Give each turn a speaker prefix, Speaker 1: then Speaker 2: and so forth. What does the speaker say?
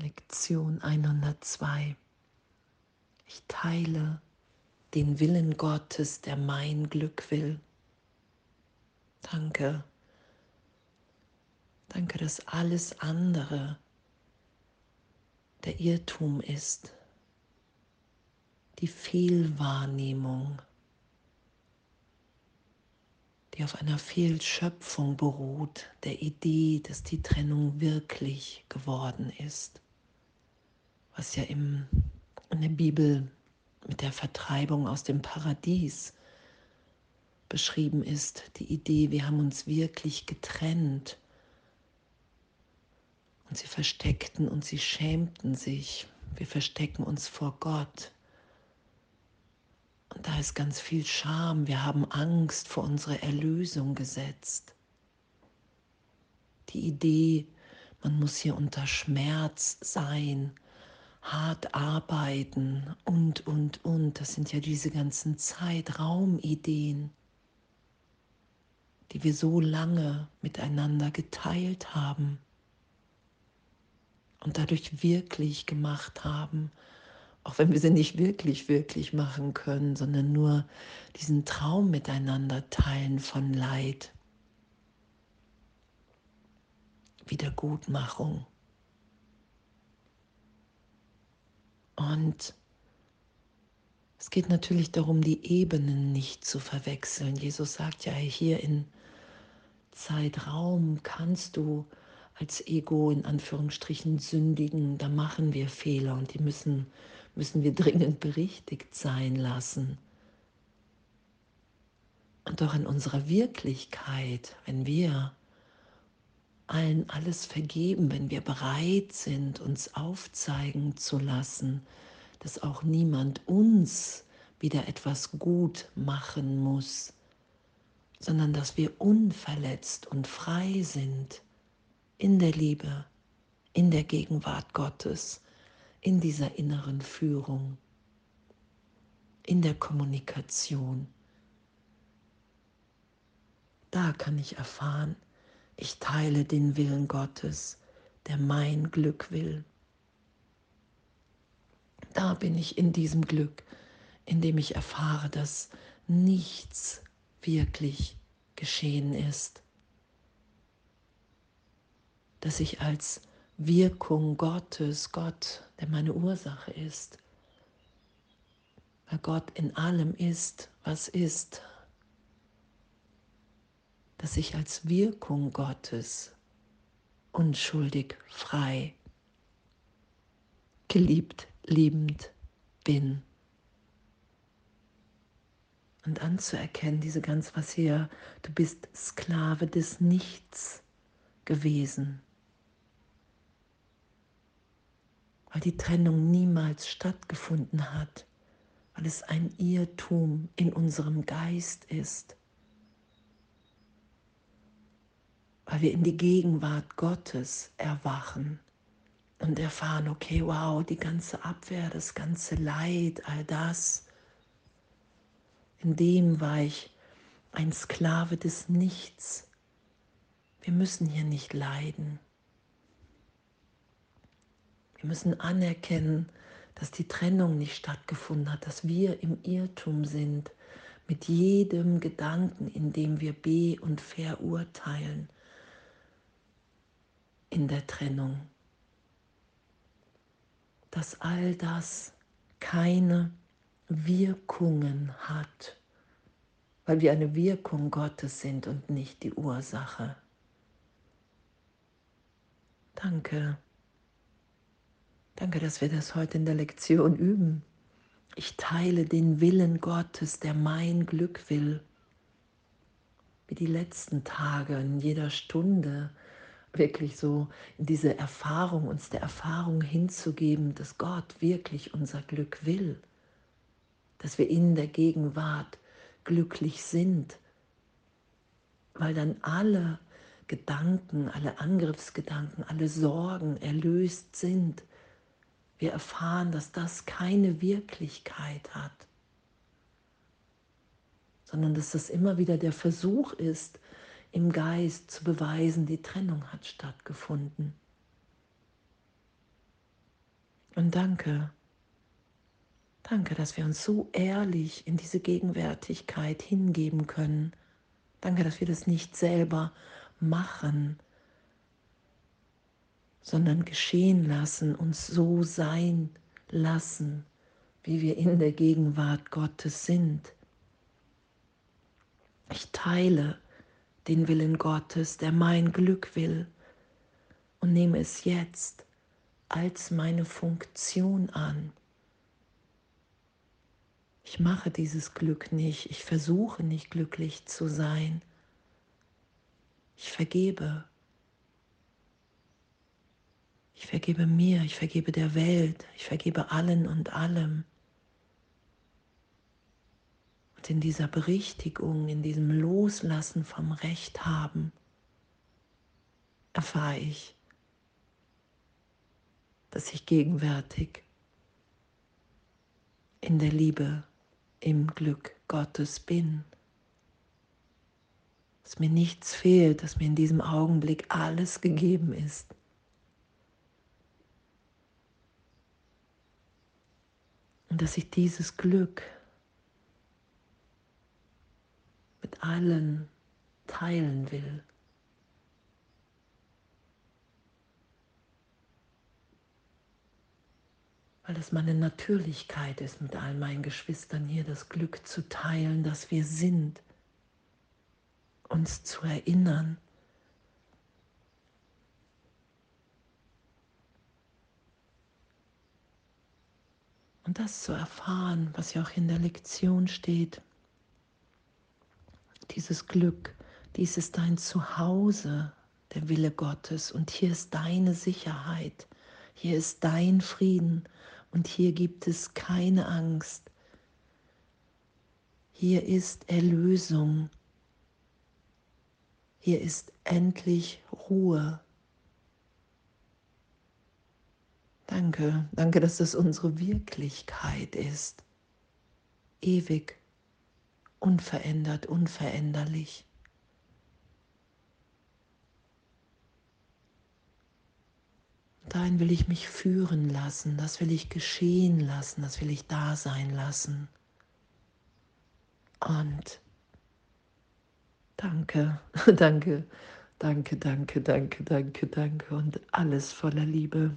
Speaker 1: Lektion 102. Ich teile den Willen Gottes, der mein Glück will. Danke. Danke, dass alles andere der Irrtum ist, die Fehlwahrnehmung, die auf einer Fehlschöpfung beruht, der Idee, dass die Trennung wirklich geworden ist, was ja im, in der Bibel mit der Vertreibung aus dem Paradies beschrieben ist, die Idee, wir haben uns wirklich getrennt und sie versteckten und sie schämten sich. Wir verstecken uns vor Gott. Und da ist ganz viel Scham. Wir haben Angst vor unserer Erlösung gesetzt. Die Idee, man muss hier unter Schmerz sein, hart arbeiten und, und, und. Das sind ja diese ganzen Zeitraumideen, die wir so lange miteinander geteilt haben und dadurch wirklich gemacht haben, auch wenn wir sie nicht wirklich, wirklich machen können, sondern nur diesen Traum miteinander teilen von Leid, Wiedergutmachung. Und es geht natürlich darum, die Ebenen nicht zu verwechseln. Jesus sagt ja hier in Zeitraum kannst du als Ego in Anführungsstrichen sündigen, da machen wir Fehler und die müssen, müssen wir dringend berichtigt sein lassen. Und doch in unserer Wirklichkeit, wenn wir allen alles vergeben, wenn wir bereit sind, uns aufzeigen zu lassen, dass auch niemand uns wieder etwas gut machen muss, sondern dass wir unverletzt und frei sind, in der Liebe, in der Gegenwart Gottes, in dieser inneren Führung, in der Kommunikation. Da kann ich erfahren, ich teile den Willen Gottes, der mein Glück will. Da bin ich in diesem Glück, in dem ich erfahre, dass nichts wirklich geschehen ist. Dass ich als Wirkung Gottes, Gott, der meine Ursache ist, weil Gott in allem ist, was ist, dass ich als Wirkung Gottes unschuldig, frei, geliebt, liebend bin. Und anzuerkennen, diese ganz was hier, du bist Sklave des Nichts gewesen. weil die Trennung niemals stattgefunden hat, weil es ein Irrtum in unserem Geist ist, weil wir in die Gegenwart Gottes erwachen und erfahren, okay, wow, die ganze Abwehr, das ganze Leid, all das, in dem war ich ein Sklave des Nichts. Wir müssen hier nicht leiden. Wir müssen anerkennen, dass die Trennung nicht stattgefunden hat, dass wir im Irrtum sind mit jedem Gedanken, in dem wir be- und verurteilen in der Trennung. Dass all das keine Wirkungen hat, weil wir eine Wirkung Gottes sind und nicht die Ursache. Danke. Danke, dass wir das heute in der Lektion üben. Ich teile den Willen Gottes, der mein Glück will. Wie die letzten Tage, in jeder Stunde, wirklich so in diese Erfahrung, uns der Erfahrung hinzugeben, dass Gott wirklich unser Glück will. Dass wir in der Gegenwart glücklich sind. Weil dann alle Gedanken, alle Angriffsgedanken, alle Sorgen erlöst sind wir erfahren, dass das keine Wirklichkeit hat, sondern dass das immer wieder der Versuch ist, im Geist zu beweisen, die Trennung hat stattgefunden. Und danke, danke, dass wir uns so ehrlich in diese Gegenwärtigkeit hingeben können. Danke, dass wir das nicht selber machen, sondern geschehen lassen, uns so sein lassen, wie wir in der Gegenwart Gottes sind. Ich teile den Willen Gottes, der mein Glück will, und nehme es jetzt als meine Funktion an. Ich mache dieses Glück nicht, ich versuche nicht glücklich zu sein. Ich vergebe. Ich vergebe mir, ich vergebe der Welt, ich vergebe allen und allem. Und in dieser Berichtigung, in diesem Loslassen vom Recht haben, erfahre ich, dass ich gegenwärtig in der Liebe, im Glück Gottes bin. Dass mir nichts fehlt, dass mir in diesem Augenblick alles gegeben ist. Und dass ich dieses Glück mit allen teilen will. Weil es meine Natürlichkeit ist, mit all meinen Geschwistern hier das Glück zu teilen, dass wir sind, uns zu erinnern. Und das zu erfahren, was ja auch in der Lektion steht, dieses Glück, dies ist dein Zuhause, der Wille Gottes und hier ist deine Sicherheit, hier ist dein Frieden und hier gibt es keine Angst. Hier ist Erlösung. Hier ist endlich Ruhe. Danke, danke, dass das unsere Wirklichkeit ist. Ewig unverändert, unveränderlich. Dahin will ich mich führen lassen, das will ich geschehen lassen, das will ich da sein lassen. Und danke, danke, danke, danke, danke, danke, danke und alles voller Liebe.